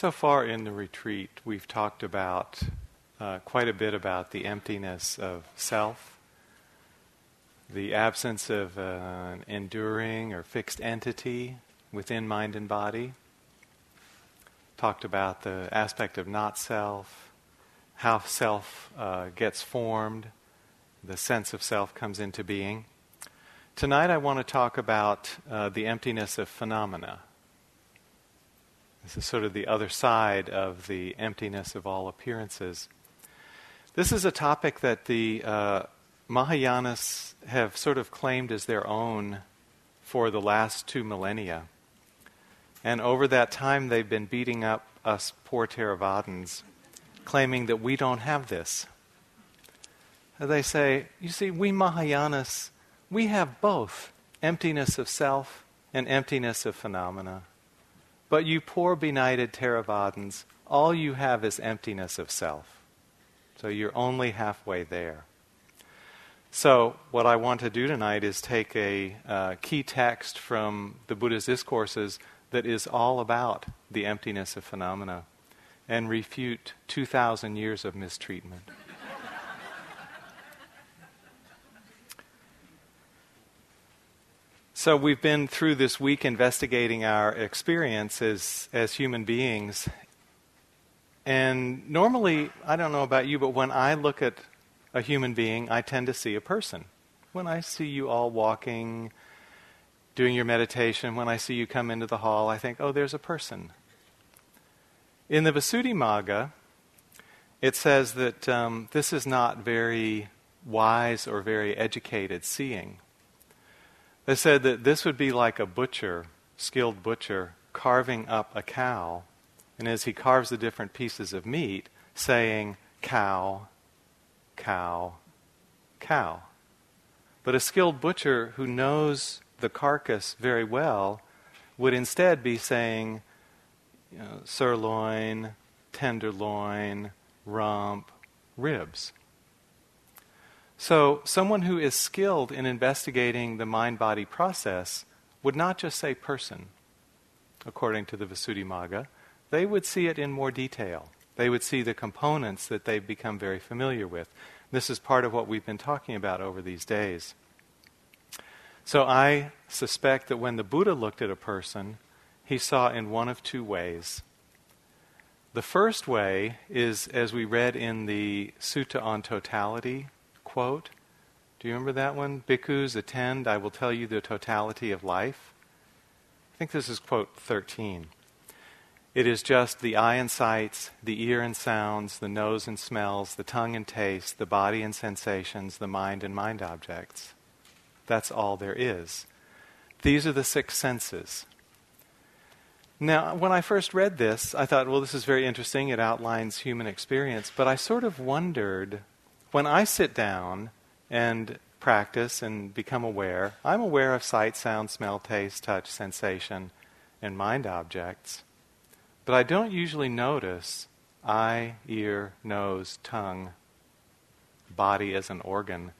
So far in the retreat, we've talked about uh, quite a bit about the emptiness of self, the absence of uh, an enduring or fixed entity within mind and body. Talked about the aspect of not self, how self uh, gets formed, the sense of self comes into being. Tonight I want to talk about uh, the emptiness of phenomena. This is sort of the other side of the emptiness of all appearances. This is a topic that the uh, Mahayanas have sort of claimed as their own for the last two millennia. And over that time, they've been beating up us poor Theravadins, claiming that we don't have this. They say, you see, we Mahayanas, we have both emptiness of self and emptiness of phenomena. But you poor benighted Theravadins, all you have is emptiness of self. So you're only halfway there. So, what I want to do tonight is take a uh, key text from the Buddha's discourses that is all about the emptiness of phenomena and refute 2,000 years of mistreatment. So, we've been through this week investigating our experience as, as human beings. And normally, I don't know about you, but when I look at a human being, I tend to see a person. When I see you all walking, doing your meditation, when I see you come into the hall, I think, oh, there's a person. In the Visuddhimagga, it says that um, this is not very wise or very educated seeing. They said that this would be like a butcher, skilled butcher, carving up a cow, and as he carves the different pieces of meat, saying, cow, cow, cow. But a skilled butcher who knows the carcass very well would instead be saying you know, sirloin, tenderloin, rump, ribs. So, someone who is skilled in investigating the mind body process would not just say person, according to the Visuddhimagga, they would see it in more detail. They would see the components that they've become very familiar with. This is part of what we've been talking about over these days. So I suspect that when the Buddha looked at a person, he saw in one of two ways. The first way is, as we read in the Sutta on Totality quote. Do you remember that one? Bhikkhus, attend, I will tell you the totality of life. I think this is quote 13. It is just the eye and sights, the ear and sounds, the nose and smells, the tongue and taste, the body and sensations, the mind and mind objects. That's all there is. These are the six senses. Now, when I first read this, I thought, well, this is very interesting. It outlines human experience. But I sort of wondered when I sit down and practice and become aware, I'm aware of sight, sound, smell, taste, touch, sensation, and mind objects. But I don't usually notice eye, ear, nose, tongue, body as an organ,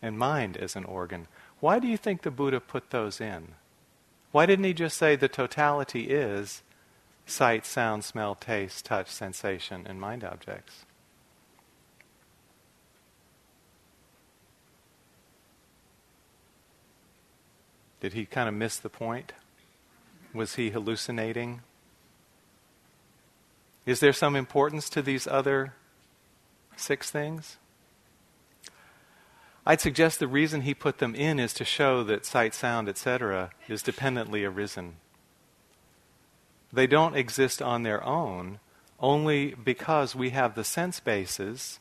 and mind as an organ. Why do you think the Buddha put those in? Why didn't he just say the totality is sight, sound, smell, taste, touch, sensation, and mind objects? Did he kind of miss the point? Was he hallucinating? Is there some importance to these other six things? I'd suggest the reason he put them in is to show that sight, sound, etc., is dependently arisen. They don't exist on their own only because we have the sense bases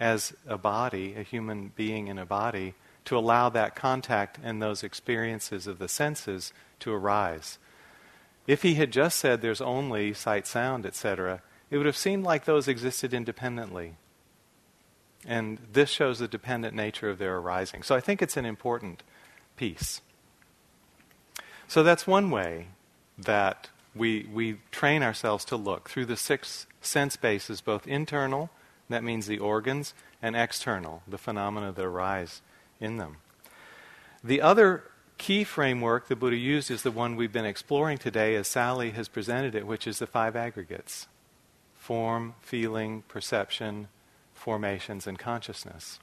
as a body, a human being in a body, to allow that contact and those experiences of the senses to arise. If he had just said there's only sight, sound, etc., it would have seemed like those existed independently. And this shows the dependent nature of their arising. So I think it's an important piece. So that's one way that we, we train ourselves to look through the six sense bases, both internal, that means the organs, and external, the phenomena that arise in them. The other key framework the Buddha used is the one we've been exploring today as Sally has presented it, which is the five aggregates form, feeling, perception, formations, and consciousness.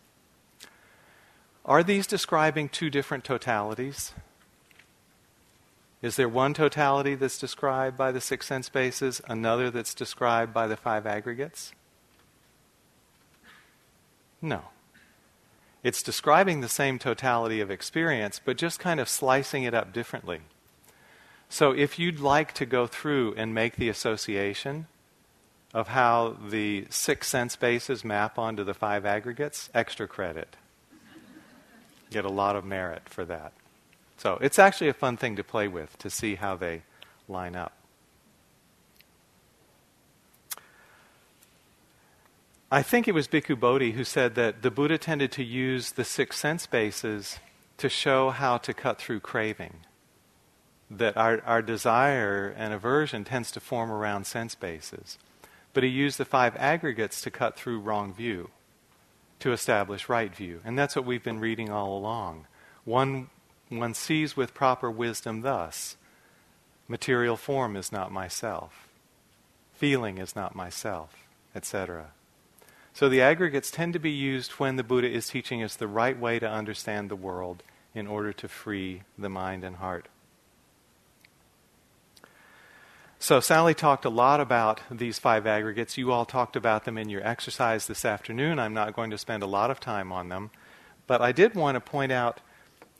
Are these describing two different totalities? Is there one totality that's described by the six sense bases, another that's described by the five aggregates? No. It's describing the same totality of experience, but just kind of slicing it up differently. So if you'd like to go through and make the association of how the six sense bases map onto the five aggregates, extra credit. Get a lot of merit for that. So it's actually a fun thing to play with to see how they line up. I think it was Bhikkhu Bodhi who said that the Buddha tended to use the six sense bases to show how to cut through craving. That our, our desire and aversion tends to form around sense bases. But he used the five aggregates to cut through wrong view, to establish right view. And that's what we've been reading all along. One, one sees with proper wisdom thus material form is not myself, feeling is not myself, etc. So the aggregates tend to be used when the Buddha is teaching us the right way to understand the world in order to free the mind and heart. So, Sally talked a lot about these five aggregates. You all talked about them in your exercise this afternoon. I'm not going to spend a lot of time on them. But I did want to point out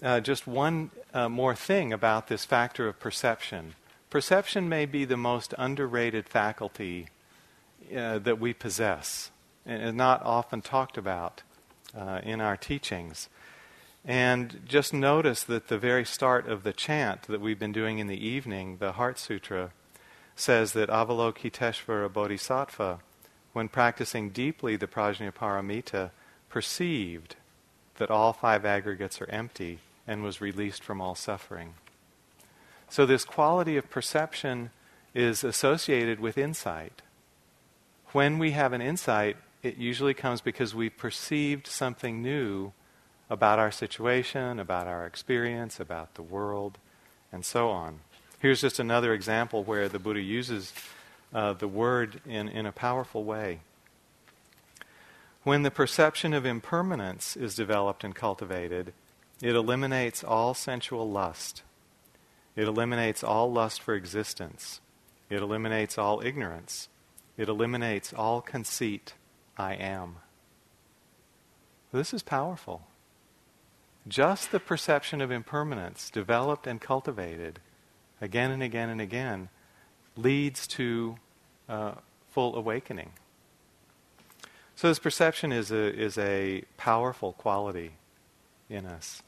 uh, just one uh, more thing about this factor of perception. Perception may be the most underrated faculty uh, that we possess and not often talked about uh, in our teachings. And just notice that the very start of the chant that we've been doing in the evening, the Heart Sutra, says that Avalokiteshvara Bodhisattva, when practicing deeply the Prajnaparamita, perceived that all five aggregates are empty and was released from all suffering. So, this quality of perception is associated with insight. When we have an insight, it usually comes because we've perceived something new about our situation, about our experience, about the world, and so on. Here's just another example where the Buddha uses uh, the word in, in a powerful way. When the perception of impermanence is developed and cultivated, it eliminates all sensual lust. It eliminates all lust for existence. It eliminates all ignorance. It eliminates all conceit I am. This is powerful. Just the perception of impermanence, developed and cultivated again and again and again, leads to uh, full awakening. So, this perception is a, is a powerful quality in us.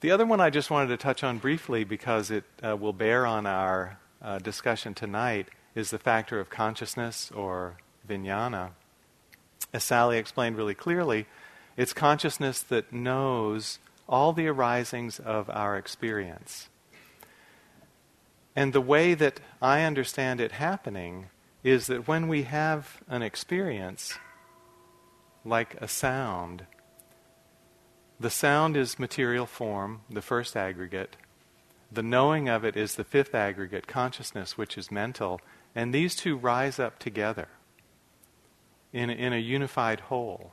The other one I just wanted to touch on briefly because it uh, will bear on our uh, discussion tonight is the factor of consciousness or vijnana. As Sally explained really clearly, it's consciousness that knows all the arisings of our experience. And the way that I understand it happening is that when we have an experience, like a sound, the sound is material form, the first aggregate. The knowing of it is the fifth aggregate, consciousness, which is mental. And these two rise up together in, in a unified whole.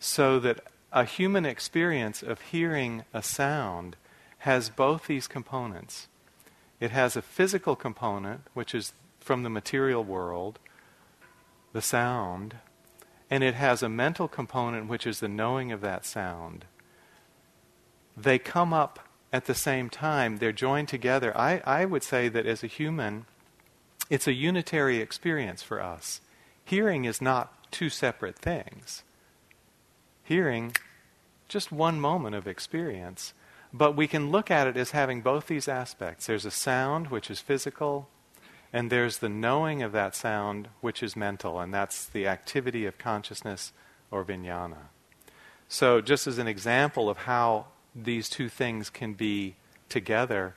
So that a human experience of hearing a sound has both these components. It has a physical component, which is from the material world, the sound, and it has a mental component, which is the knowing of that sound. They come up at the same time, they're joined together. I, I would say that as a human, it's a unitary experience for us. Hearing is not two separate things. Hearing, just one moment of experience, but we can look at it as having both these aspects. There's a sound, which is physical, and there's the knowing of that sound, which is mental, and that's the activity of consciousness or vijnana. So, just as an example of how these two things can be together,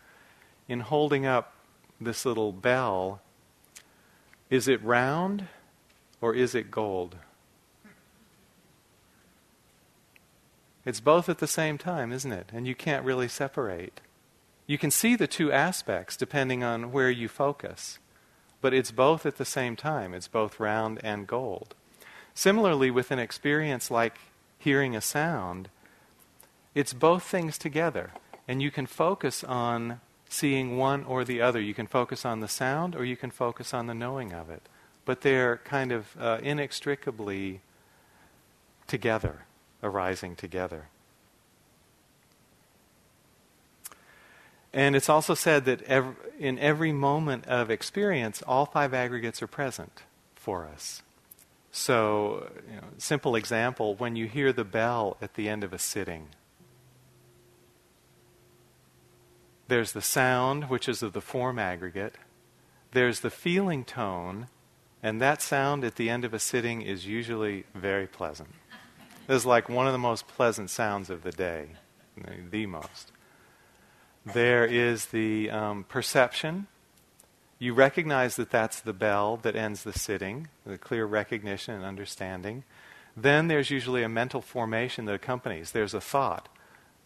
in holding up this little bell, is it round or is it gold? It's both at the same time, isn't it? And you can't really separate. You can see the two aspects depending on where you focus, but it's both at the same time. It's both round and gold. Similarly, with an experience like hearing a sound, it's both things together. And you can focus on seeing one or the other. You can focus on the sound or you can focus on the knowing of it. But they're kind of uh, inextricably together, arising together. And it's also said that in every moment of experience, all five aggregates are present for us. So, you know, simple example when you hear the bell at the end of a sitting, there's the sound, which is of the form aggregate, there's the feeling tone, and that sound at the end of a sitting is usually very pleasant. It's like one of the most pleasant sounds of the day, the most. There is the um, perception, you recognize that that's the bell that ends the sitting, the clear recognition and understanding. Then there's usually a mental formation that accompanies. There's a thought.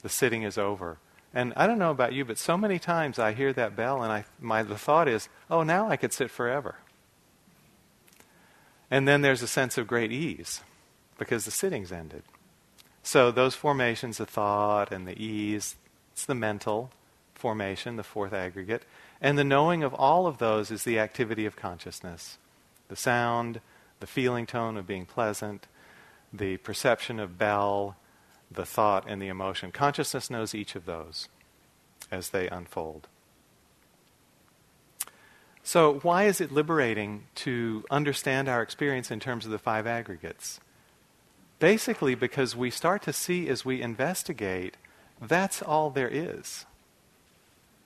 The sitting is over. And I don't know about you, but so many times I hear that bell and I, my, the thought is, oh, now I could sit forever. And then there's a sense of great ease because the sitting's ended. So those formations, the thought and the ease, it's the mental formation, the fourth aggregate. And the knowing of all of those is the activity of consciousness the sound, the feeling tone of being pleasant, the perception of bell, the thought, and the emotion. Consciousness knows each of those as they unfold. So, why is it liberating to understand our experience in terms of the five aggregates? Basically, because we start to see as we investigate that's all there is.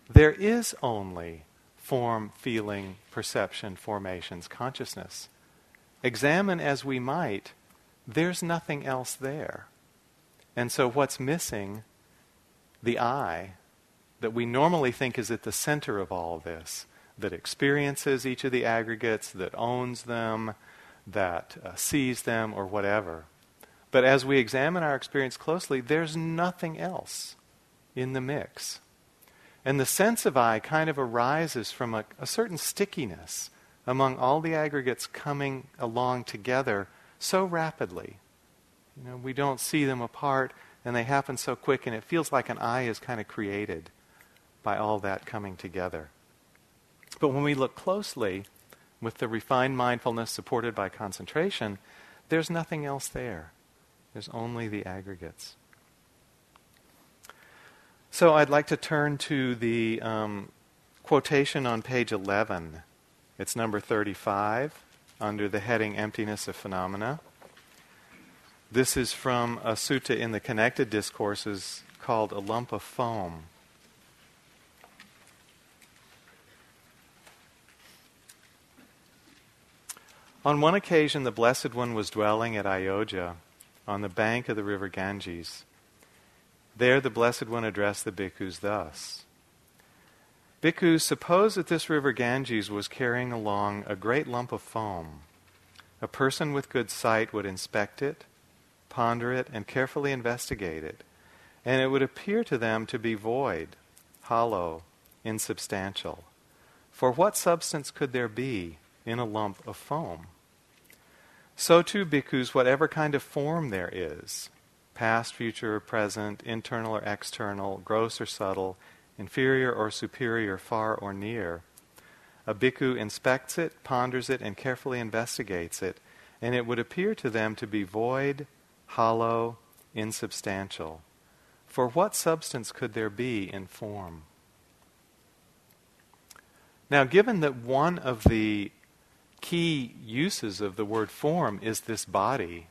There is only form, feeling, perception, formations, consciousness. Examine as we might, there's nothing else there. And so, what's missing? The I, that we normally think is at the center of all this, that experiences each of the aggregates, that owns them, that uh, sees them, or whatever. But as we examine our experience closely, there's nothing else in the mix. And the sense of I kind of arises from a, a certain stickiness among all the aggregates coming along together so rapidly. You know, we don't see them apart and they happen so quick and it feels like an I is kind of created by all that coming together. But when we look closely with the refined mindfulness supported by concentration, there's nothing else there. There's only the aggregates. So I'd like to turn to the um, quotation on page 11. It's number 35 under the heading Emptiness of Phenomena. This is from a sutta in the Connected Discourses called A Lump of Foam. On one occasion, the Blessed One was dwelling at Ayodhya on the bank of the river Ganges. There the Blessed One addressed the bhikkhus thus Bhikkhus, suppose that this river Ganges was carrying along a great lump of foam. A person with good sight would inspect it, ponder it, and carefully investigate it, and it would appear to them to be void, hollow, insubstantial. For what substance could there be in a lump of foam? So too, bhikkhus, whatever kind of form there is, past, future, or present, internal or external, gross or subtle, inferior or superior, far or near. A bhikkhu inspects it, ponders it, and carefully investigates it, and it would appear to them to be void, hollow, insubstantial. For what substance could there be in form? Now, given that one of the key uses of the word form is this body,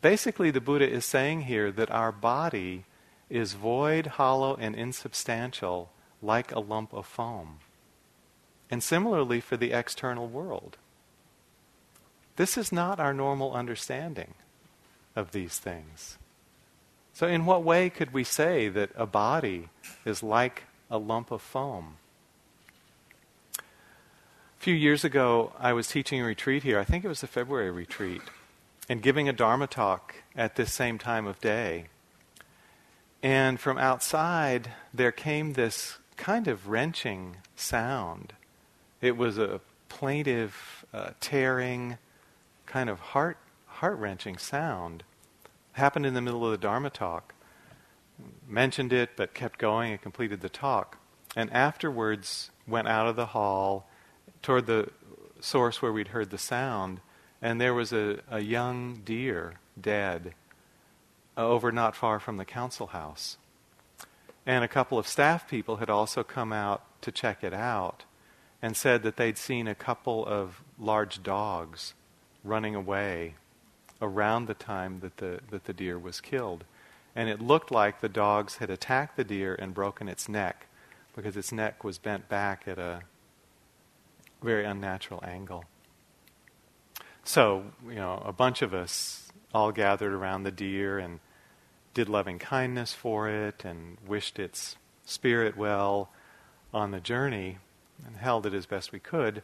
Basically, the Buddha is saying here that our body is void, hollow, and insubstantial, like a lump of foam. And similarly for the external world. This is not our normal understanding of these things. So, in what way could we say that a body is like a lump of foam? Few years ago, I was teaching a retreat here. I think it was a February retreat and giving a Dharma talk at this same time of day. And from outside, there came this kind of wrenching sound. It was a plaintive, uh, tearing, kind of heart heart wrenching sound. Happened in the middle of the Dharma talk. Mentioned it, but kept going and completed the talk. And afterwards, went out of the hall toward the source where we'd heard the sound, and there was a, a young deer dead uh, over not far from the council house. And a couple of staff people had also come out to check it out and said that they'd seen a couple of large dogs running away around the time that the, that the deer was killed. And it looked like the dogs had attacked the deer and broken its neck because its neck was bent back at a very unnatural angle. So, you know, a bunch of us all gathered around the deer and did loving kindness for it and wished its spirit well on the journey and held it as best we could.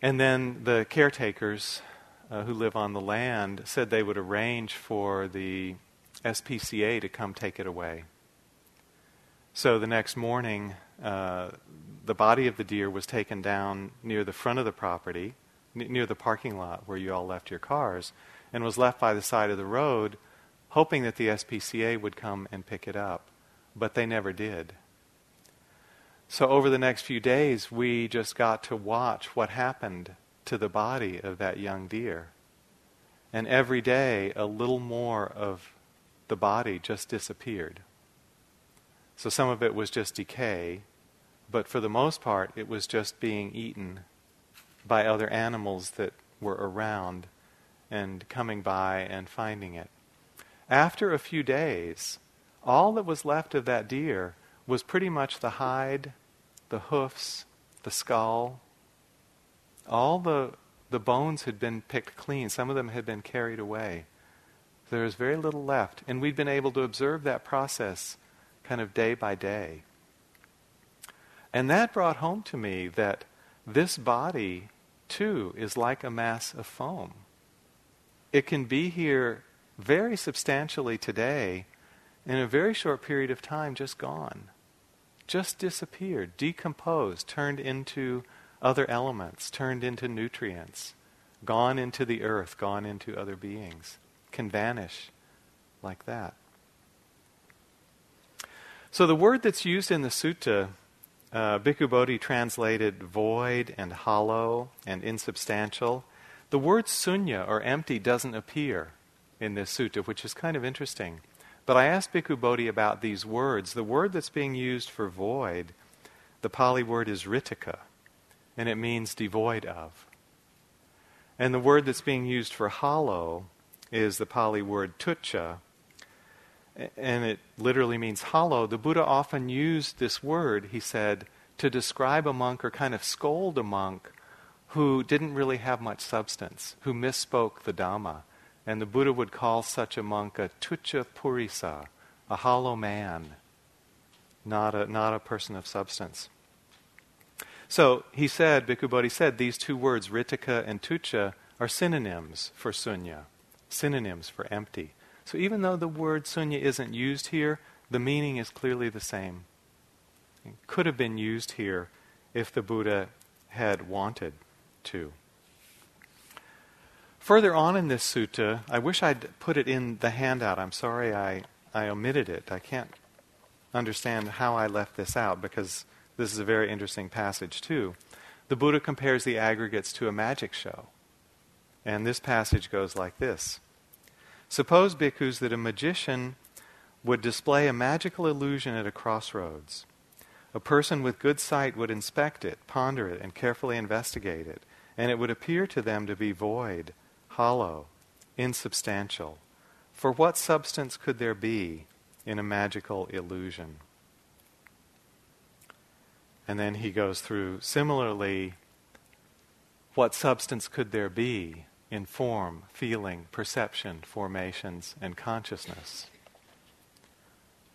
And then the caretakers uh, who live on the land said they would arrange for the SPCA to come take it away. So the next morning, uh, the body of the deer was taken down near the front of the property, n- near the parking lot where you all left your cars, and was left by the side of the road, hoping that the SPCA would come and pick it up. But they never did. So over the next few days, we just got to watch what happened to the body of that young deer. And every day, a little more of the body just disappeared. So some of it was just decay, but for the most part, it was just being eaten by other animals that were around and coming by and finding it. After a few days, all that was left of that deer was pretty much the hide, the hoofs, the skull, all the, the bones had been picked clean. Some of them had been carried away. There was very little left. And we'd been able to observe that process kind of day by day. And that brought home to me that this body, too, is like a mass of foam. It can be here very substantially today, in a very short period of time, just gone. Just disappeared, decomposed, turned into other elements, turned into nutrients, gone into the earth, gone into other beings, can vanish like that. So the word that's used in the sutta, uh, Bhikkhu Bodhi translated void and hollow and insubstantial. The word sunya or empty doesn't appear in this sutta, which is kind of interesting. But I asked Bhikkhu Bodhi about these words. The word that's being used for void, the Pali word is rittaka and it means devoid of. And the word that's being used for hollow is the Pali word tuccha, and it literally means hollow. The Buddha often used this word, he said, to describe a monk or kind of scold a monk who didn't really have much substance, who misspoke the Dhamma. And the Buddha would call such a monk a tuccha purisa, a hollow man, not a, not a person of substance. So he said, Bhikkhu Bodhi said, these two words, rittaka and tuccha, are synonyms for sunya, synonyms for empty. So even though the word sunya isn't used here, the meaning is clearly the same. It could have been used here if the Buddha had wanted to. Further on in this sutta, I wish I'd put it in the handout. I'm sorry I, I omitted it. I can't understand how I left this out because this is a very interesting passage, too. The Buddha compares the aggregates to a magic show. And this passage goes like this Suppose, bhikkhus, that a magician would display a magical illusion at a crossroads. A person with good sight would inspect it, ponder it, and carefully investigate it, and it would appear to them to be void, hollow, insubstantial. For what substance could there be in a magical illusion? And then he goes through similarly what substance could there be in form, feeling, perception, formations, and consciousness?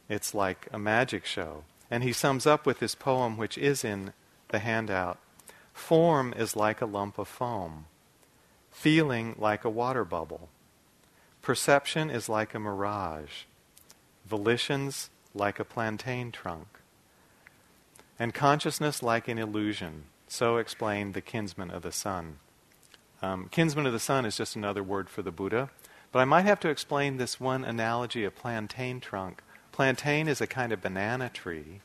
It's like a magic show. And he sums up with this poem, which is in the handout Form is like a lump of foam, feeling like a water bubble, perception is like a mirage, volitions like a plantain trunk, and consciousness like an illusion. So explained the kinsman of the sun. Um, kinsman of the sun is just another word for the Buddha. But I might have to explain this one analogy of plantain trunk. Plantain is a kind of banana tree.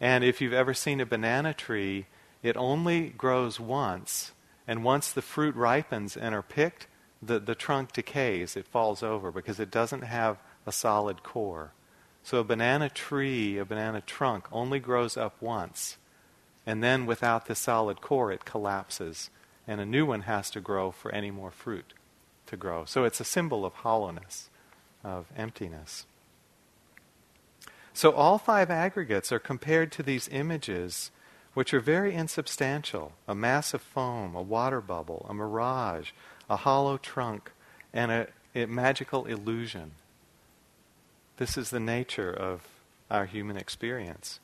And if you've ever seen a banana tree, it only grows once. And once the fruit ripens and are picked, the, the trunk decays. It falls over because it doesn't have a solid core. So a banana tree, a banana trunk, only grows up once. And then without the solid core, it collapses. And a new one has to grow for any more fruit to grow. So it's a symbol of hollowness, of emptiness. So all five aggregates are compared to these images, which are very insubstantial a mass of foam, a water bubble, a mirage, a hollow trunk, and a, a magical illusion. This is the nature of our human experience.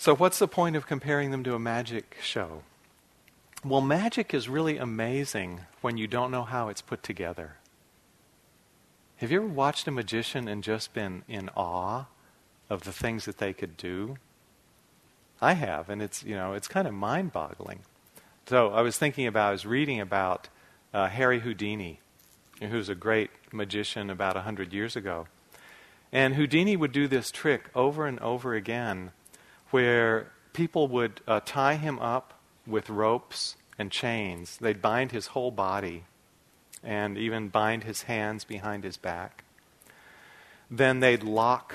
So, what's the point of comparing them to a magic show? Well, magic is really amazing when you don't know how it's put together. Have you ever watched a magician and just been in awe of the things that they could do? I have, and it's you know it's kind of mind-boggling. So I was thinking about, I was reading about uh, Harry Houdini, who's a great magician about 100 years ago. And Houdini would do this trick over and over again where people would uh, tie him up with ropes and chains. They'd bind his whole body and even bind his hands behind his back. Then they'd lock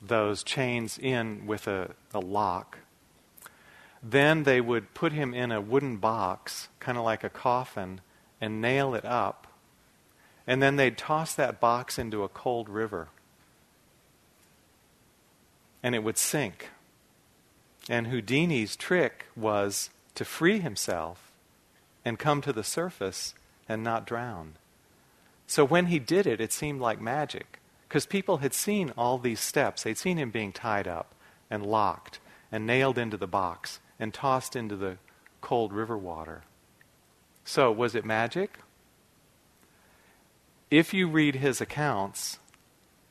those chains in with a, a lock then they would put him in a wooden box, kind of like a coffin, and nail it up. And then they'd toss that box into a cold river. And it would sink. And Houdini's trick was to free himself and come to the surface and not drown. So when he did it, it seemed like magic. Because people had seen all these steps. They'd seen him being tied up and locked and nailed into the box and tossed into the cold river water. So, was it magic? If you read his accounts,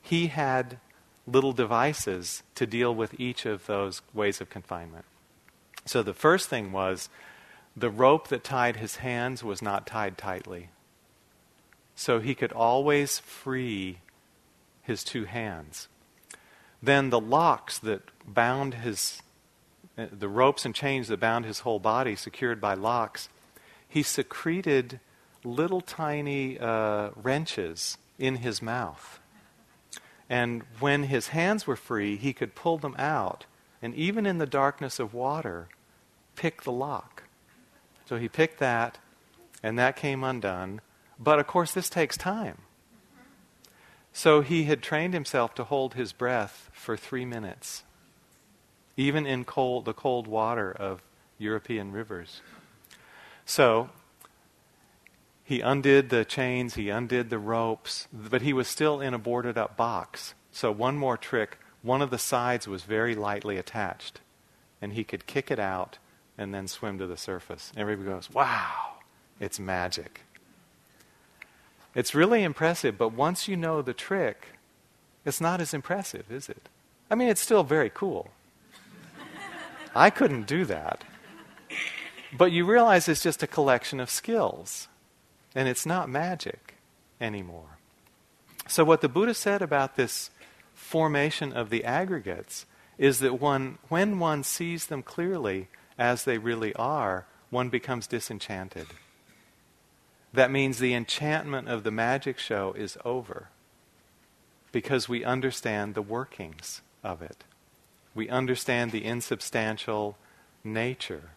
he had little devices to deal with each of those ways of confinement. So, the first thing was the rope that tied his hands was not tied tightly. So, he could always free his two hands. Then, the locks that bound his uh, the ropes and chains that bound his whole body, secured by locks, he secreted little tiny uh, wrenches in his mouth. And when his hands were free, he could pull them out, and even in the darkness of water, pick the lock. So he picked that, and that came undone. But of course, this takes time. So he had trained himself to hold his breath for three minutes even in cold, the cold water of European rivers. So, he undid the chains, he undid the ropes, but he was still in a boarded up box. So, one more trick one of the sides was very lightly attached, and he could kick it out and then swim to the surface. Everybody goes, Wow, it's magic. It's really impressive, but once you know the trick, it's not as impressive, is it? I mean, it's still very cool. I couldn't do that. But you realize it's just a collection of skills, and it's not magic anymore. So, what the Buddha said about this formation of the aggregates is that one, when one sees them clearly as they really are, one becomes disenchanted. That means the enchantment of the magic show is over because we understand the workings of it we understand the insubstantial nature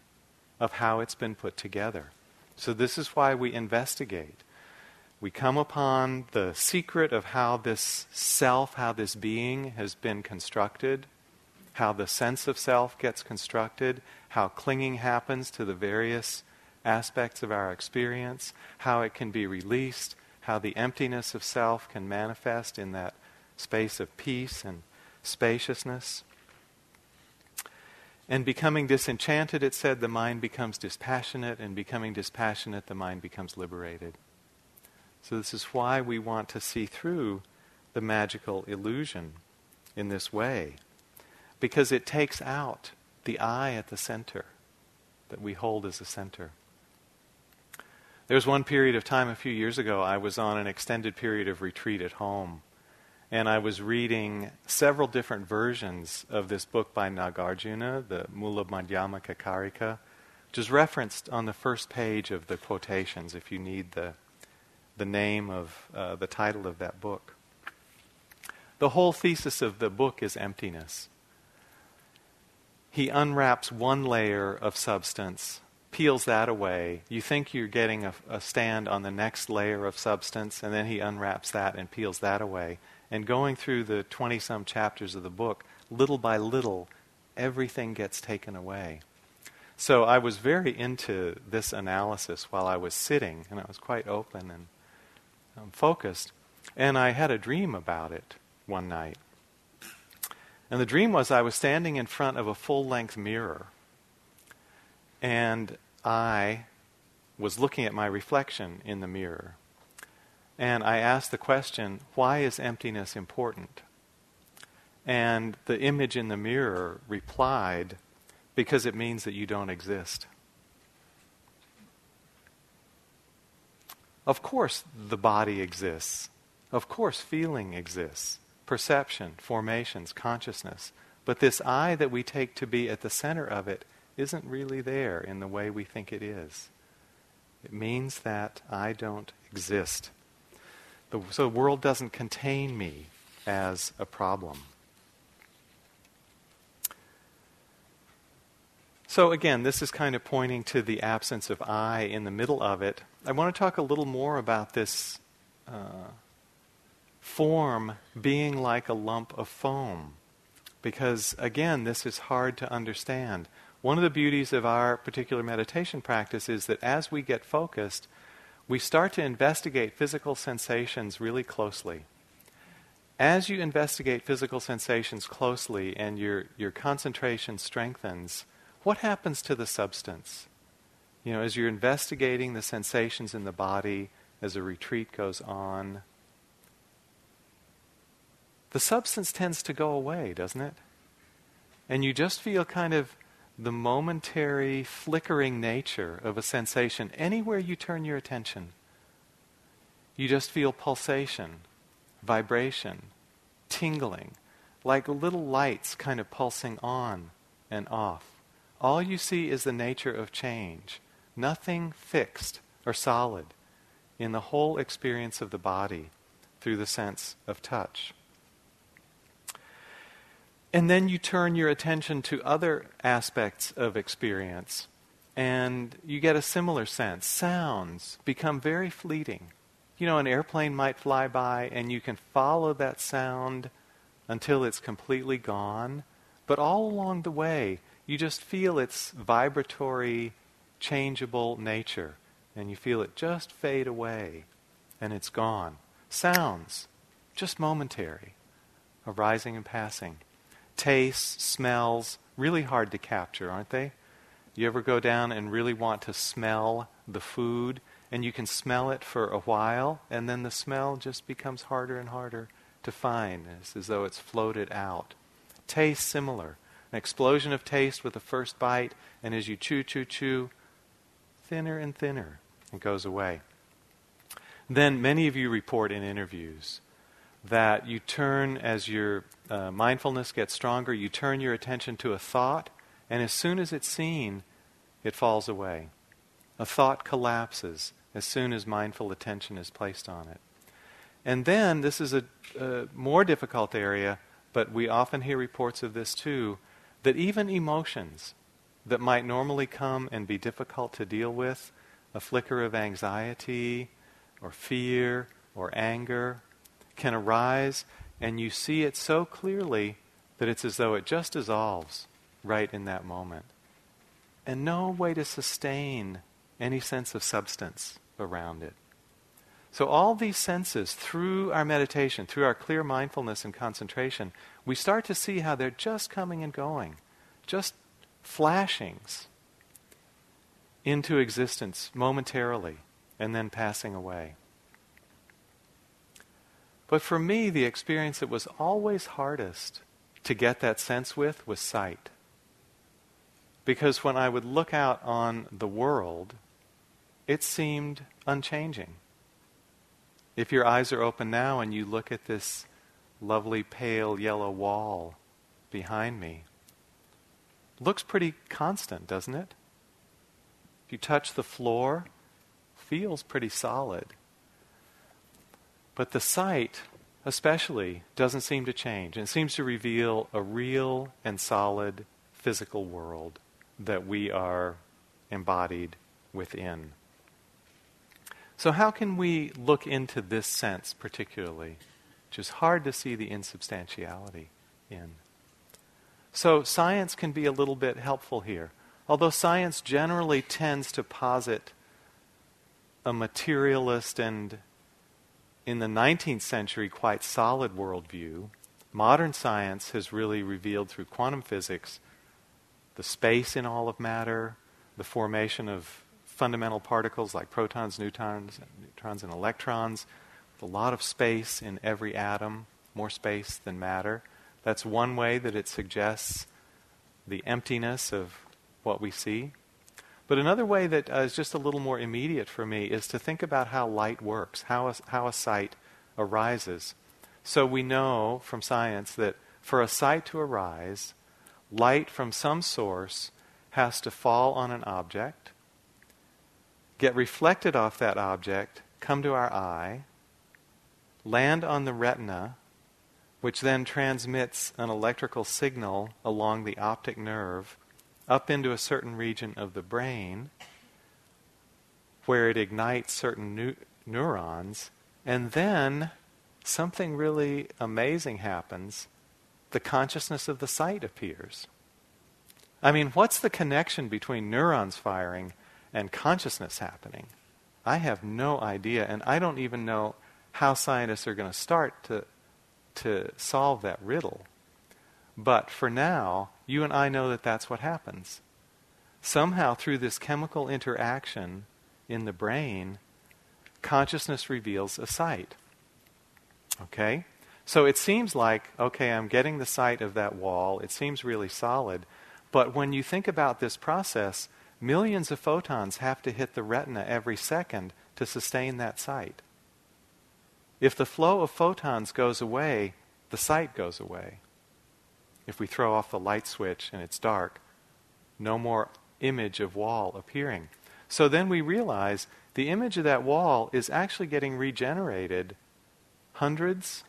of how it's been put together. So, this is why we investigate. We come upon the secret of how this self, how this being has been constructed, how the sense of self gets constructed, how clinging happens to the various aspects of our experience, how it can be released, how the emptiness of self can manifest in that space of peace and spaciousness. And becoming disenchanted, it said, the mind becomes dispassionate, and becoming dispassionate, the mind becomes liberated. So, this is why we want to see through the magical illusion in this way, because it takes out the I at the center that we hold as a center. There was one period of time a few years ago, I was on an extended period of retreat at home and I was reading several different versions of this book by Nagarjuna, the Mula Madhyamaka Karika, which is referenced on the first page of the quotations if you need the, the name of uh, the title of that book. The whole thesis of the book is emptiness. He unwraps one layer of substance, peels that away. You think you're getting a, a stand on the next layer of substance, and then he unwraps that and peels that away and going through the 20 some chapters of the book, little by little, everything gets taken away. So I was very into this analysis while I was sitting, and I was quite open and um, focused. And I had a dream about it one night. And the dream was I was standing in front of a full length mirror, and I was looking at my reflection in the mirror. And I asked the question, why is emptiness important? And the image in the mirror replied, because it means that you don't exist. Of course, the body exists. Of course, feeling exists. Perception, formations, consciousness. But this I that we take to be at the center of it isn't really there in the way we think it is. It means that I don't exist. The, so the world doesn't contain me as a problem. So, again, this is kind of pointing to the absence of I in the middle of it. I want to talk a little more about this uh, form being like a lump of foam. Because, again, this is hard to understand. One of the beauties of our particular meditation practice is that as we get focused, we start to investigate physical sensations really closely. As you investigate physical sensations closely and your, your concentration strengthens, what happens to the substance? You know, as you're investigating the sensations in the body, as a retreat goes on, the substance tends to go away, doesn't it? And you just feel kind of the momentary flickering nature of a sensation anywhere you turn your attention. You just feel pulsation, vibration, tingling, like little lights kind of pulsing on and off. All you see is the nature of change, nothing fixed or solid in the whole experience of the body through the sense of touch. And then you turn your attention to other aspects of experience, and you get a similar sense. Sounds become very fleeting. You know, an airplane might fly by, and you can follow that sound until it's completely gone. But all along the way, you just feel its vibratory, changeable nature, and you feel it just fade away, and it's gone. Sounds, just momentary, arising and passing tastes, smells, really hard to capture, aren't they? You ever go down and really want to smell the food, and you can smell it for a while, and then the smell just becomes harder and harder to find. It's as though it's floated out. Taste, similar. An explosion of taste with the first bite, and as you chew, chew, chew, thinner and thinner, it goes away. Then many of you report in interviews that you turn as your uh, mindfulness gets stronger, you turn your attention to a thought, and as soon as it's seen, it falls away. A thought collapses as soon as mindful attention is placed on it. And then, this is a, a more difficult area, but we often hear reports of this too, that even emotions that might normally come and be difficult to deal with, a flicker of anxiety or fear or anger can arise, and you see it so clearly that it's as though it just dissolves right in that moment. And no way to sustain any sense of substance around it. So, all these senses, through our meditation, through our clear mindfulness and concentration, we start to see how they're just coming and going, just flashings into existence momentarily and then passing away. But for me, the experience that was always hardest to get that sense with was sight. Because when I would look out on the world, it seemed unchanging. If your eyes are open now and you look at this lovely pale yellow wall behind me, looks pretty constant, doesn't it? If you touch the floor, feels pretty solid. But the sight, especially, doesn't seem to change. It seems to reveal a real and solid physical world that we are embodied within. So, how can we look into this sense particularly, which is hard to see the insubstantiality in? So, science can be a little bit helpful here. Although science generally tends to posit a materialist and, in the 19th century, quite solid worldview, modern science has really revealed through quantum physics the space in all of matter, the formation of fundamental particles like protons, neutrons, neutrons and electrons, a lot of space in every atom, more space than matter. That's one way that it suggests the emptiness of what we see. But another way that uh, is just a little more immediate for me is to think about how light works, how a, how a sight arises. So we know from science that for a sight to arise, light from some source has to fall on an object, get reflected off that object, come to our eye, land on the retina, which then transmits an electrical signal along the optic nerve up into a certain region of the brain where it ignites certain neurons, and then something really amazing happens. The consciousness of the sight appears. I mean, what's the connection between neurons firing and consciousness happening? I have no idea, and I don't even know how scientists are going to start to, to solve that riddle. But for now, you and I know that that's what happens. Somehow, through this chemical interaction in the brain, consciousness reveals a sight. Okay? So it seems like, okay, I'm getting the sight of that wall. It seems really solid. But when you think about this process, millions of photons have to hit the retina every second to sustain that sight. If the flow of photons goes away, the sight goes away. If we throw off the light switch and it's dark, no more image of wall appearing. So then we realize the image of that wall is actually getting regenerated hundreds,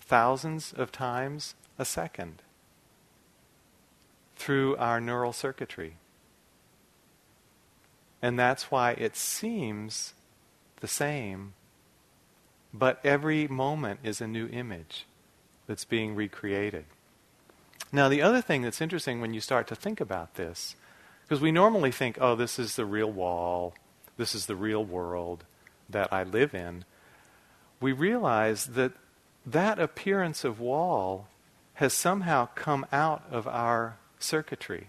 thousands of times a second through our neural circuitry. And that's why it seems the same, but every moment is a new image that's being recreated. Now, the other thing that's interesting when you start to think about this, because we normally think, oh, this is the real wall, this is the real world that I live in, we realize that that appearance of wall has somehow come out of our circuitry.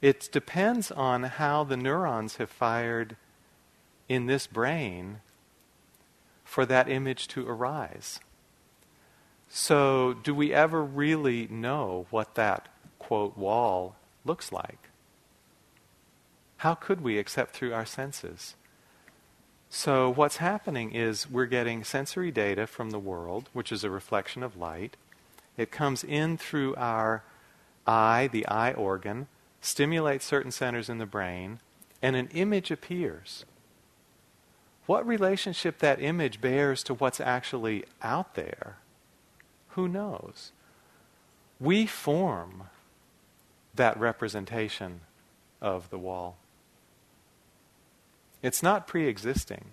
It depends on how the neurons have fired in this brain for that image to arise. So, do we ever really know what that, quote, wall looks like? How could we except through our senses? So, what's happening is we're getting sensory data from the world, which is a reflection of light. It comes in through our eye, the eye organ, stimulates certain centers in the brain, and an image appears. What relationship that image bears to what's actually out there who knows? We form that representation of the wall. It's not pre existing.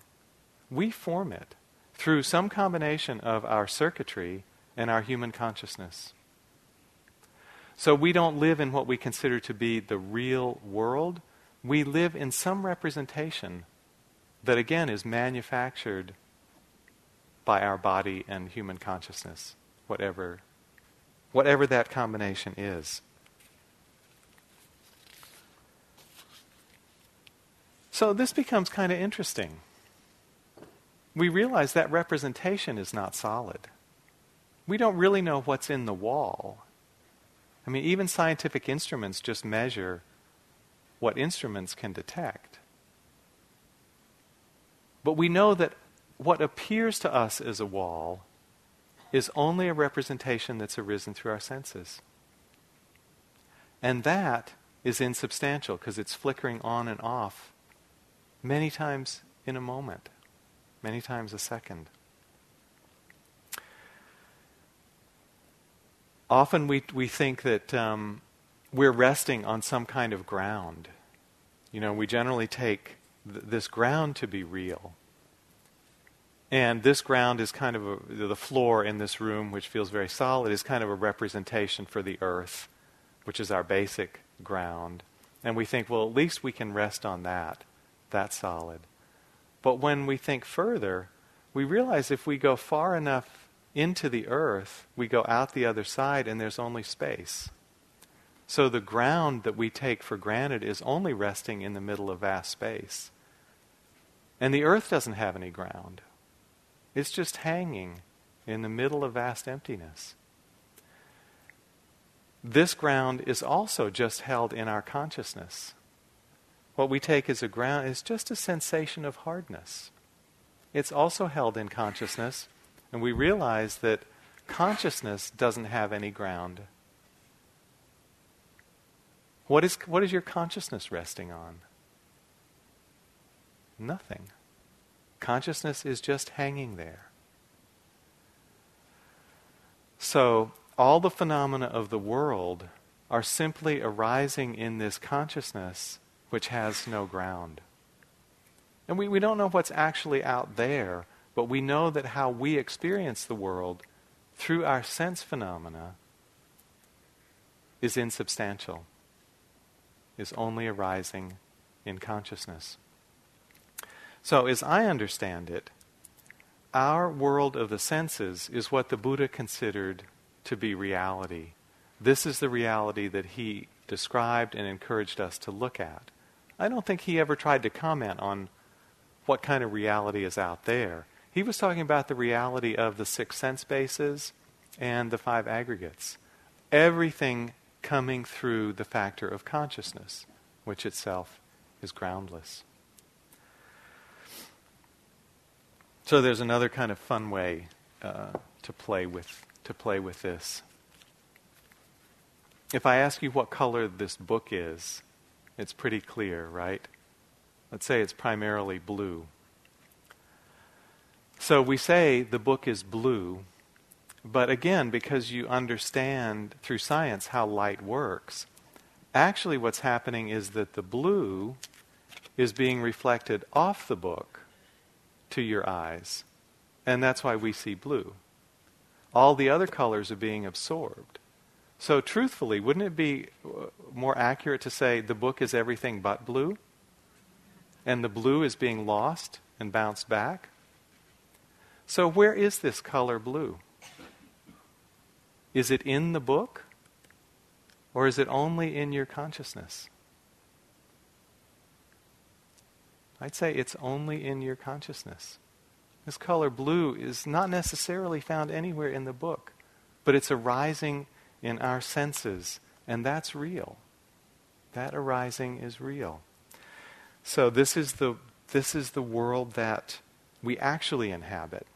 We form it through some combination of our circuitry and our human consciousness. So we don't live in what we consider to be the real world. We live in some representation that, again, is manufactured by our body and human consciousness whatever whatever that combination is. So this becomes kind of interesting. We realize that representation is not solid. We don't really know what's in the wall. I mean, even scientific instruments just measure what instruments can detect. But we know that what appears to us as a wall is only a representation that's arisen through our senses. And that is insubstantial because it's flickering on and off many times in a moment, many times a second. Often we, we think that um, we're resting on some kind of ground. You know, we generally take th- this ground to be real. And this ground is kind of a, the floor in this room, which feels very solid, is kind of a representation for the earth, which is our basic ground. And we think, well, at least we can rest on that. That's solid. But when we think further, we realize if we go far enough into the earth, we go out the other side and there's only space. So the ground that we take for granted is only resting in the middle of vast space. And the earth doesn't have any ground. It's just hanging in the middle of vast emptiness. This ground is also just held in our consciousness. What we take as a ground is just a sensation of hardness. It's also held in consciousness, and we realize that consciousness doesn't have any ground. What is, what is your consciousness resting on? Nothing. Consciousness is just hanging there. So, all the phenomena of the world are simply arising in this consciousness which has no ground. And we, we don't know what's actually out there, but we know that how we experience the world through our sense phenomena is insubstantial, is only arising in consciousness. So, as I understand it, our world of the senses is what the Buddha considered to be reality. This is the reality that he described and encouraged us to look at. I don't think he ever tried to comment on what kind of reality is out there. He was talking about the reality of the six sense bases and the five aggregates. Everything coming through the factor of consciousness, which itself is groundless. So there's another kind of fun way uh, to play with to play with this. If I ask you what color this book is, it's pretty clear, right? Let's say it's primarily blue. So we say the book is blue, but again, because you understand through science how light works, actually what's happening is that the blue is being reflected off the book to your eyes. And that's why we see blue. All the other colors are being absorbed. So, truthfully, wouldn't it be uh, more accurate to say the book is everything but blue? And the blue is being lost and bounced back? So, where is this color blue? Is it in the book? Or is it only in your consciousness? I'd say it's only in your consciousness. This color blue is not necessarily found anywhere in the book, but it's arising in our senses, and that's real. That arising is real. So this is the this is the world that we actually inhabit.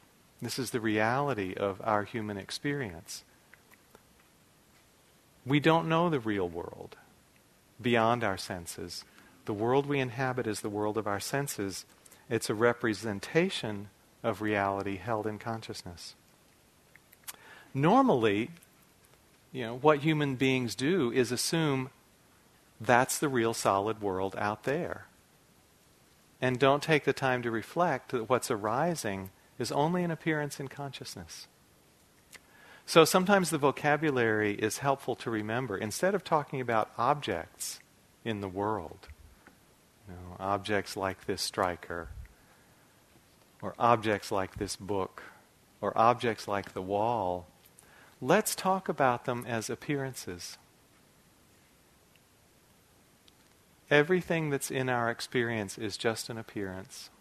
This is the reality of our human experience. We don't know the real world beyond our senses. The world we inhabit is the world of our senses. It's a representation of reality held in consciousness. Normally, you know, what human beings do is assume that's the real solid world out there. And don't take the time to reflect that what's arising is only an appearance in consciousness. So sometimes the vocabulary is helpful to remember. Instead of talking about objects in the world, you know, objects like this striker, or objects like this book, or objects like the wall, let's talk about them as appearances. everything that's in our experience is just an appearance.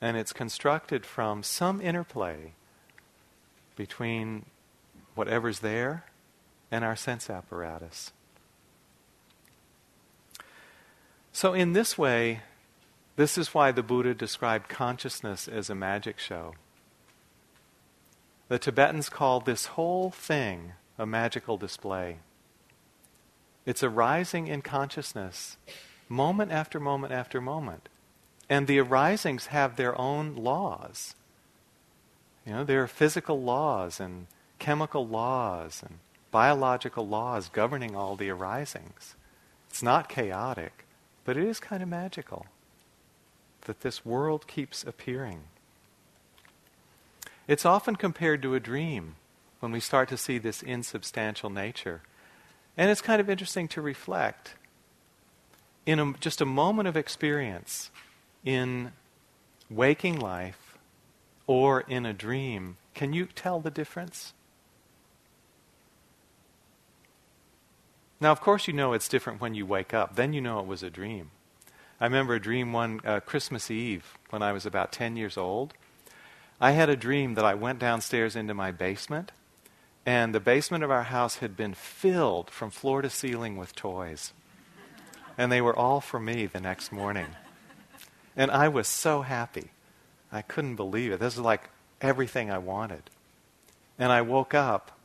And it's constructed from some interplay between whatever's there and our sense apparatus. So, in this way, this is why the Buddha described consciousness as a magic show. The Tibetans call this whole thing a magical display. It's arising in consciousness, moment after moment after moment. And the arisings have their own laws. You know, there are physical laws and chemical laws and biological laws governing all the arisings. It's not chaotic, but it is kind of magical that this world keeps appearing. It's often compared to a dream when we start to see this insubstantial nature. And it's kind of interesting to reflect in a, just a moment of experience in waking life or in a dream. Can you tell the difference? Now, of course, you know it's different when you wake up. Then you know it was a dream. I remember a dream one uh, Christmas Eve when I was about 10 years old. I had a dream that I went downstairs into my basement, and the basement of our house had been filled from floor to ceiling with toys. And they were all for me the next morning. And I was so happy. I couldn't believe it. This was like everything I wanted. And I woke up,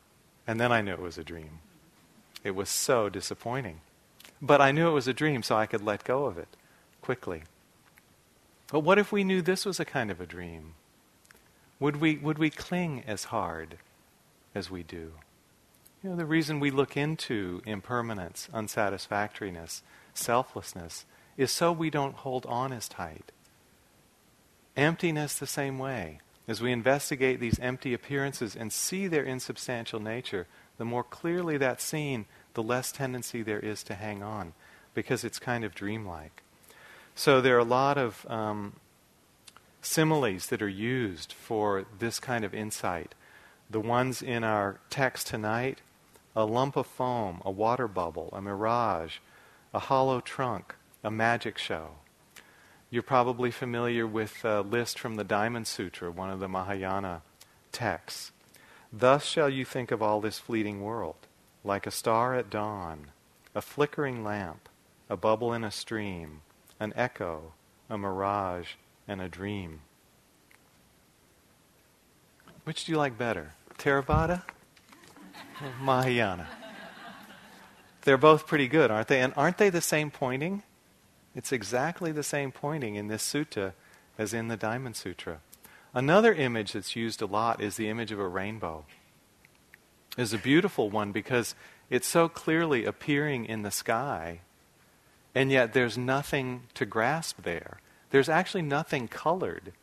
and then I knew it was a dream. It was so disappointing. But I knew it was a dream, so I could let go of it quickly. But what if we knew this was a kind of a dream? Would we, would we cling as hard as we do? You know, the reason we look into impermanence, unsatisfactoriness, selflessness is so we don't hold on as tight. Emptiness, the same way. As we investigate these empty appearances and see their insubstantial nature, the more clearly that's seen, the less tendency there is to hang on, because it's kind of dreamlike. So there are a lot of um, similes that are used for this kind of insight. The ones in our text tonight a lump of foam, a water bubble, a mirage, a hollow trunk, a magic show. You're probably familiar with a list from the Diamond Sutra, one of the Mahayana texts. Thus shall you think of all this fleeting world, like a star at dawn, a flickering lamp, a bubble in a stream, an echo, a mirage, and a dream. Which do you like better, Theravada or Mahayana? They're both pretty good, aren't they? And aren't they the same pointing? It's exactly the same pointing in this sutta as in the Diamond Sutra. Another image that's used a lot is the image of a rainbow. It's a beautiful one because it's so clearly appearing in the sky, and yet there's nothing to grasp there. There's actually nothing colored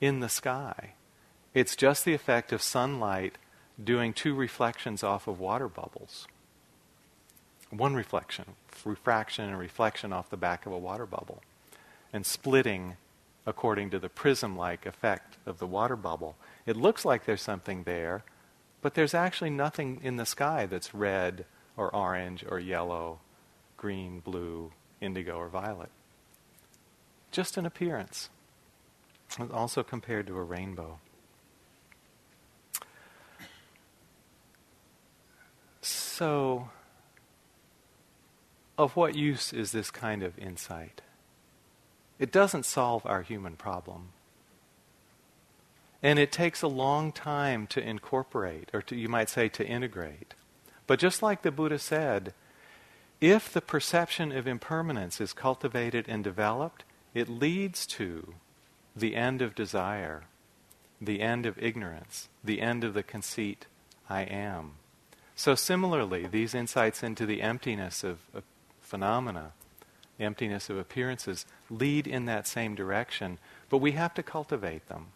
in the sky. It's just the effect of sunlight doing two reflections off of water bubbles. One reflection, refraction and reflection off the back of a water bubble, and splitting according to the prism like effect of the water bubble. It looks like there's something there, but there's actually nothing in the sky that's red or orange or yellow, green, blue, indigo, or violet. Just an appearance. Also compared to a rainbow. So, of what use is this kind of insight? It doesn't solve our human problem. And it takes a long time to incorporate, or to, you might say to integrate. But just like the Buddha said, if the perception of impermanence is cultivated and developed, it leads to the end of desire, the end of ignorance, the end of the conceit, I am. So, similarly, these insights into the emptiness of, of phenomena emptiness of appearances, lead in that same direction. But we have to cultivate them.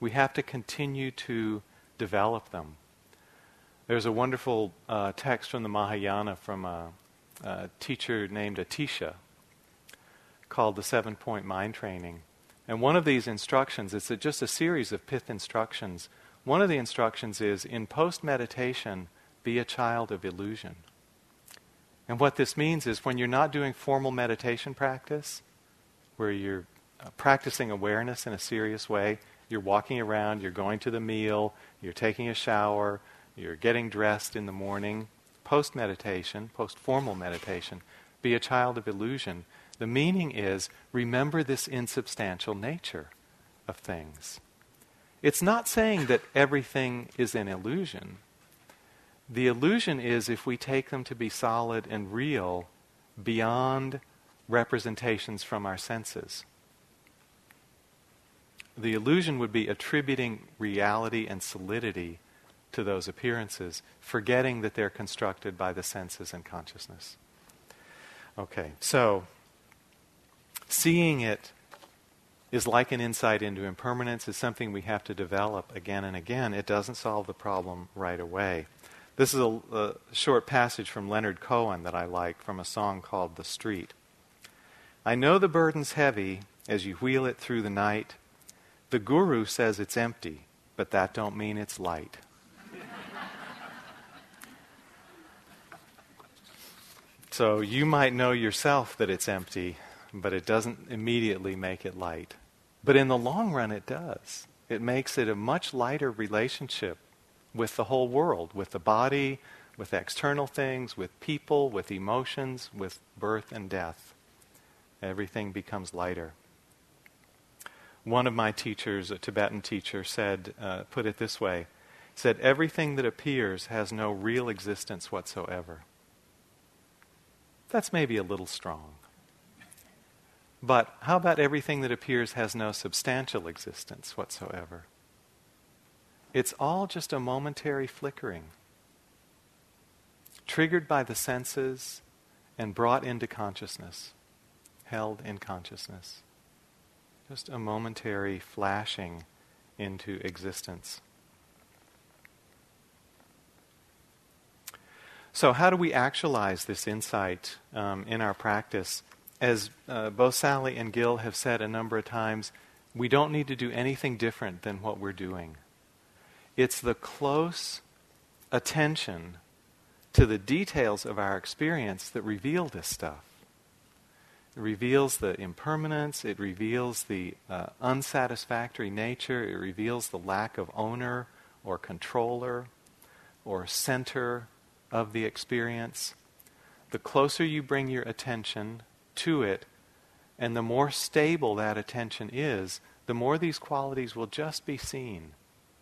We have to continue to develop them. There's a wonderful uh, text from the Mahayana from a, a teacher named Atisha called the Seven Point Mind Training. And one of these instructions, it's a, just a series of pith instructions. One of the instructions is in post meditation, be a child of illusion. And what this means is when you're not doing formal meditation practice, where you're uh, practicing awareness in a serious way, you're walking around, you're going to the meal, you're taking a shower, you're getting dressed in the morning, post meditation, post formal meditation, be a child of illusion. The meaning is remember this insubstantial nature of things. It's not saying that everything is an illusion. The illusion is if we take them to be solid and real beyond representations from our senses. The illusion would be attributing reality and solidity to those appearances, forgetting that they're constructed by the senses and consciousness. Okay, so seeing it is like an insight into impermanence, is something we have to develop again and again. It doesn't solve the problem right away. This is a, a short passage from Leonard Cohen that I like from a song called The Street. I know the burden's heavy as you wheel it through the night. The guru says it's empty, but that don't mean it's light. so you might know yourself that it's empty, but it doesn't immediately make it light. But in the long run, it does. It makes it a much lighter relationship with the whole world, with the body, with external things, with people, with emotions, with birth and death. Everything becomes lighter. One of my teachers, a Tibetan teacher, said, uh, put it this way, said, everything that appears has no real existence whatsoever. That's maybe a little strong. But how about everything that appears has no substantial existence whatsoever? It's all just a momentary flickering, triggered by the senses and brought into consciousness, held in consciousness. Just a momentary flashing into existence. So, how do we actualize this insight um, in our practice? as uh, both Sally and Gil have said a number of times, we don't need to do anything different than what we're doing. It's the close attention to the details of our experience that reveal this stuff. Reveals the impermanence, it reveals the uh, unsatisfactory nature, it reveals the lack of owner or controller or center of the experience. The closer you bring your attention to it, and the more stable that attention is, the more these qualities will just be seen,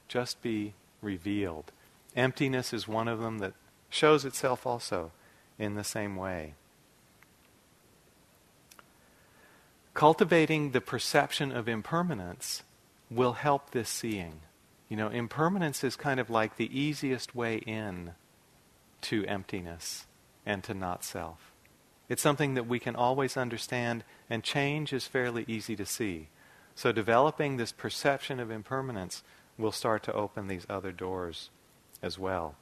just be revealed. Emptiness is one of them that shows itself also in the same way. Cultivating the perception of impermanence will help this seeing. You know, impermanence is kind of like the easiest way in to emptiness and to not self. It's something that we can always understand, and change is fairly easy to see. So, developing this perception of impermanence will start to open these other doors as well.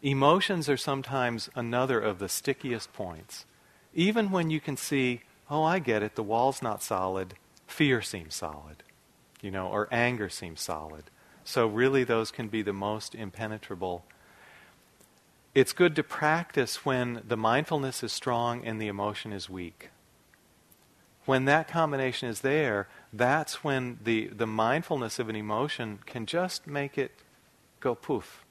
Emotions are sometimes another of the stickiest points. Even when you can see, oh, I get it, the wall's not solid, fear seems solid, you know, or anger seems solid. So, really, those can be the most impenetrable it's good to practice when the mindfulness is strong and the emotion is weak. When that combination is there, that's when the, the mindfulness of an emotion can just make it go poof.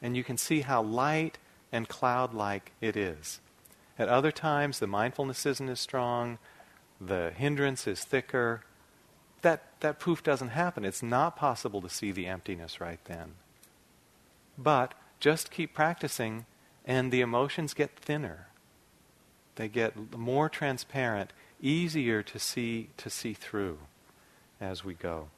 And you can see how light and cloud like it is. At other times, the mindfulness isn't as strong, the hindrance is thicker. That, that poof doesn't happen. It's not possible to see the emptiness right then. But just keep practicing, and the emotions get thinner. They get more transparent, easier to see to see through as we go.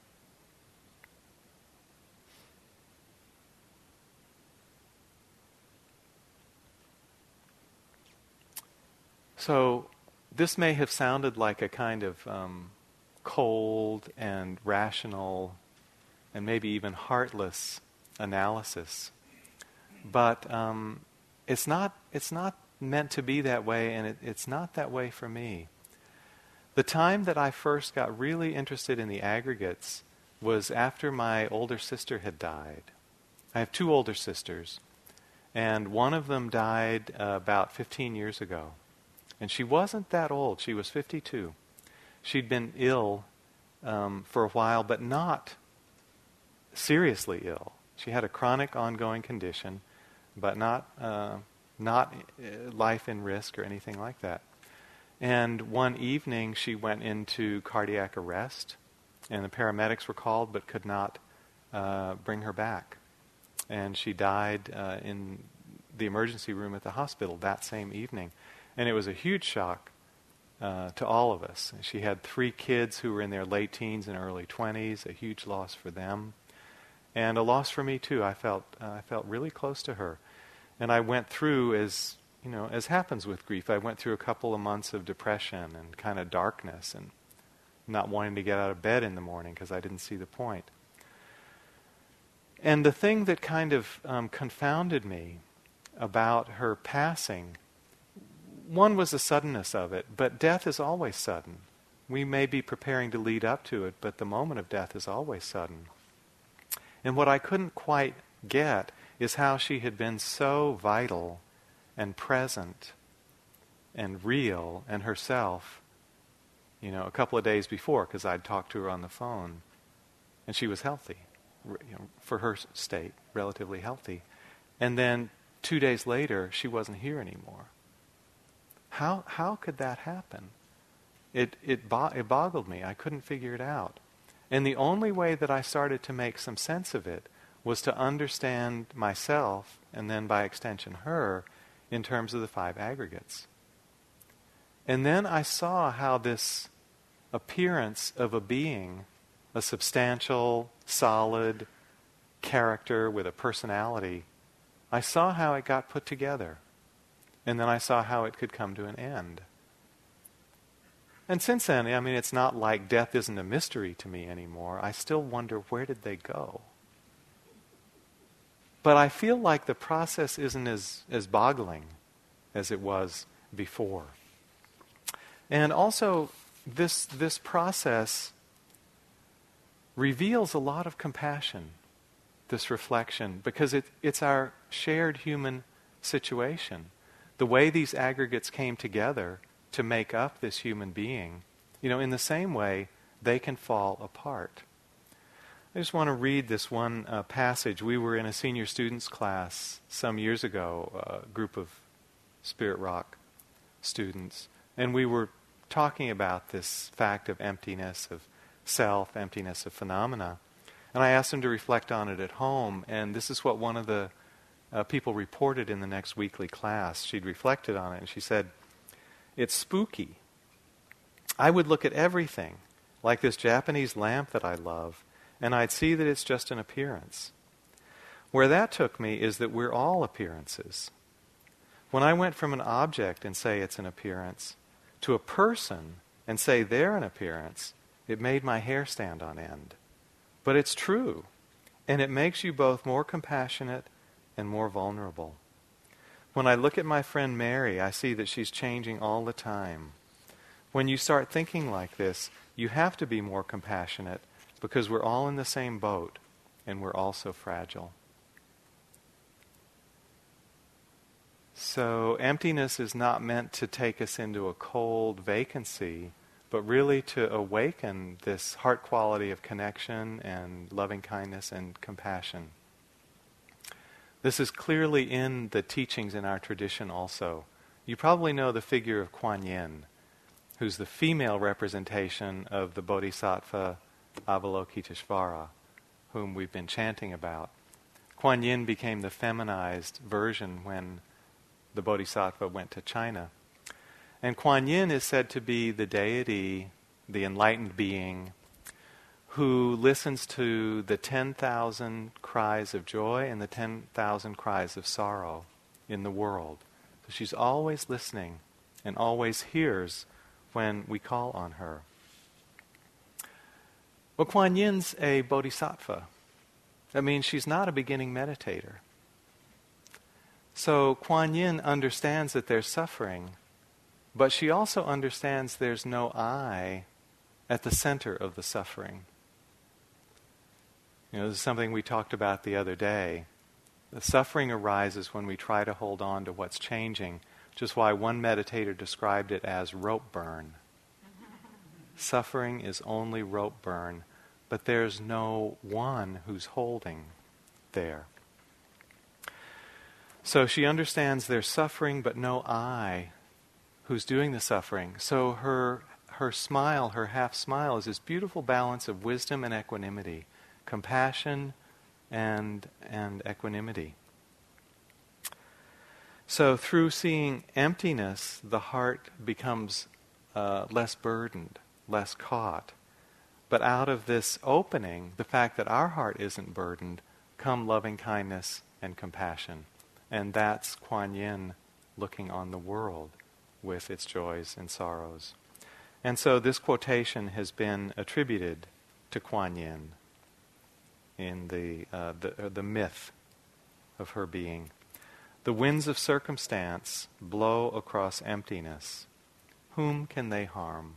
So, this may have sounded like a kind of um, cold and rational and maybe even heartless analysis but um, it's not it's not meant to be that way, and it, it's not that way for me. The time that I first got really interested in the aggregates was after my older sister had died. I have two older sisters, And one of them died uh, about 15 years ago. And she wasn't that old. She was 52. She'd been ill um, for a while, but not seriously ill. She had a chronic ongoing condition, but not, uh, not uh, life in risk or anything like that. And one evening she went into cardiac arrest, and the paramedics were called but could not uh, bring her back. And she died uh, in the emergency room at the hospital that same evening. And it was a huge shock uh, to all of us. She had three kids who were in their late teens and early 20s, a huge loss for them. And a loss for me too. I felt, uh, I felt really close to her. And I went through, as, you know, as happens with grief, I went through a couple of months of depression and kind of darkness and not wanting to get out of bed in the morning because I didn't see the point. And the thing that kind of um, confounded me about her passing, one was the suddenness of it, but death is always sudden. We may be preparing to lead up to it, but the moment of death is always sudden. And what I couldn't quite get is how she had been so vital and present and real and herself, you know, a couple of days before, because I'd talked to her on the phone, and she was healthy, you know, for her state, relatively healthy. And then two days later, she wasn't here anymore. How, how could that happen? It, it, bo- it boggled me. I couldn't figure it out. And the only way that I started to make some sense of it was to understand myself, and then by extension her, in terms of the five aggregates. And then I saw how this appearance of a being, a substantial, solid character with a personality, I saw how it got put together. And then I saw how it could come to an end. And since then, I mean, it's not like death isn't a mystery to me anymore. I still wonder where did they go? But I feel like the process isn't as, as boggling as it was before. And also, this, this process reveals a lot of compassion, this reflection, because it, it's our shared human situation. The way these aggregates came together to make up this human being, you know, in the same way, they can fall apart. I just want to read this one uh, passage. We were in a senior students class some years ago, a group of Spirit Rock students, and we were talking about this fact of emptiness of self, emptiness of phenomena. And I asked them to reflect on it at home, and this is what one of the uh, people reported in the next weekly class. She'd reflected on it, and she said, it's spooky. I would look at everything, like this Japanese lamp that I love, and I'd see that it's just an appearance. Where that took me is that we're all appearances. When I went from an object and say it's an appearance to a person and say they're an appearance, it made my hair stand on end. But it's true, and it makes you both more compassionate and more vulnerable. When I look at my friend Mary, I see that she's changing all the time. When you start thinking like this, you have to be more compassionate because we're all in the same boat and we're all so fragile. So, emptiness is not meant to take us into a cold vacancy, but really to awaken this heart quality of connection and loving kindness and compassion. This is clearly in the teachings in our tradition also. You probably know the figure of Kuan Yin, who's the female representation of the Bodhisattva Avalokiteshvara, whom we've been chanting about. Kuan Yin became the feminized version when the Bodhisattva went to China. And Kuan Yin is said to be the deity, the enlightened being, who listens to the 10,000 cries of joy and the 10,000 cries of sorrow in the world. So she's always listening and always hears when we call on her. Well, Kuan Yin's a bodhisattva. That means she's not a beginning meditator. So Kuan Yin understands that there's suffering, but she also understands there's no I at the center of the suffering. You know, this is something we talked about the other day. The suffering arises when we try to hold on to what's changing, which is why one meditator described it as rope burn. Suffering is only rope burn, but there's no one who's holding there. So she understands there's suffering, but no I who's doing the suffering. So her her smile, her half smile, is this beautiful balance of wisdom and equanimity, compassion and and equanimity. So through seeing emptiness, the heart becomes uh, less burdened, less caught. But out of this opening, the fact that our heart isn't burdened, come loving kindness and compassion. And that's Kuan Yin looking on the world with its joys and sorrows. And so this quotation has been attributed to Kuan Yin in the, uh, the, uh, the myth of her being. The winds of circumstance blow across emptiness. Whom can they harm?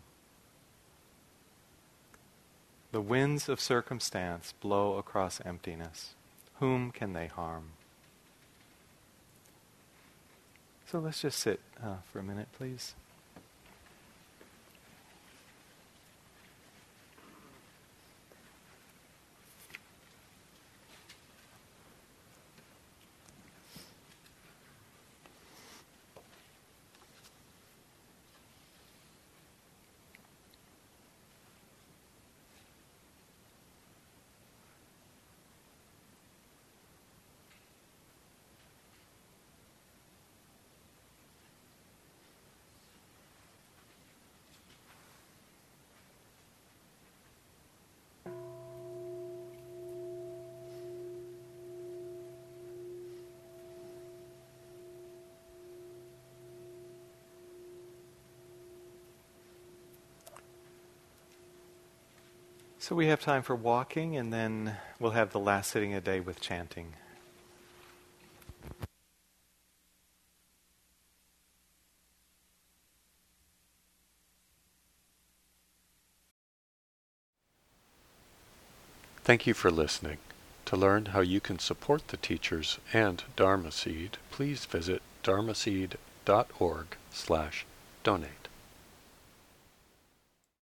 The winds of circumstance blow across emptiness. Whom can they harm? So let's just sit uh, for a minute, please. So we have time for walking, and then we'll have the last sitting a day with chanting. Thank you for listening. To learn how you can support the teachers and Dharma Seed, please visit dharmaseed.org slash donate.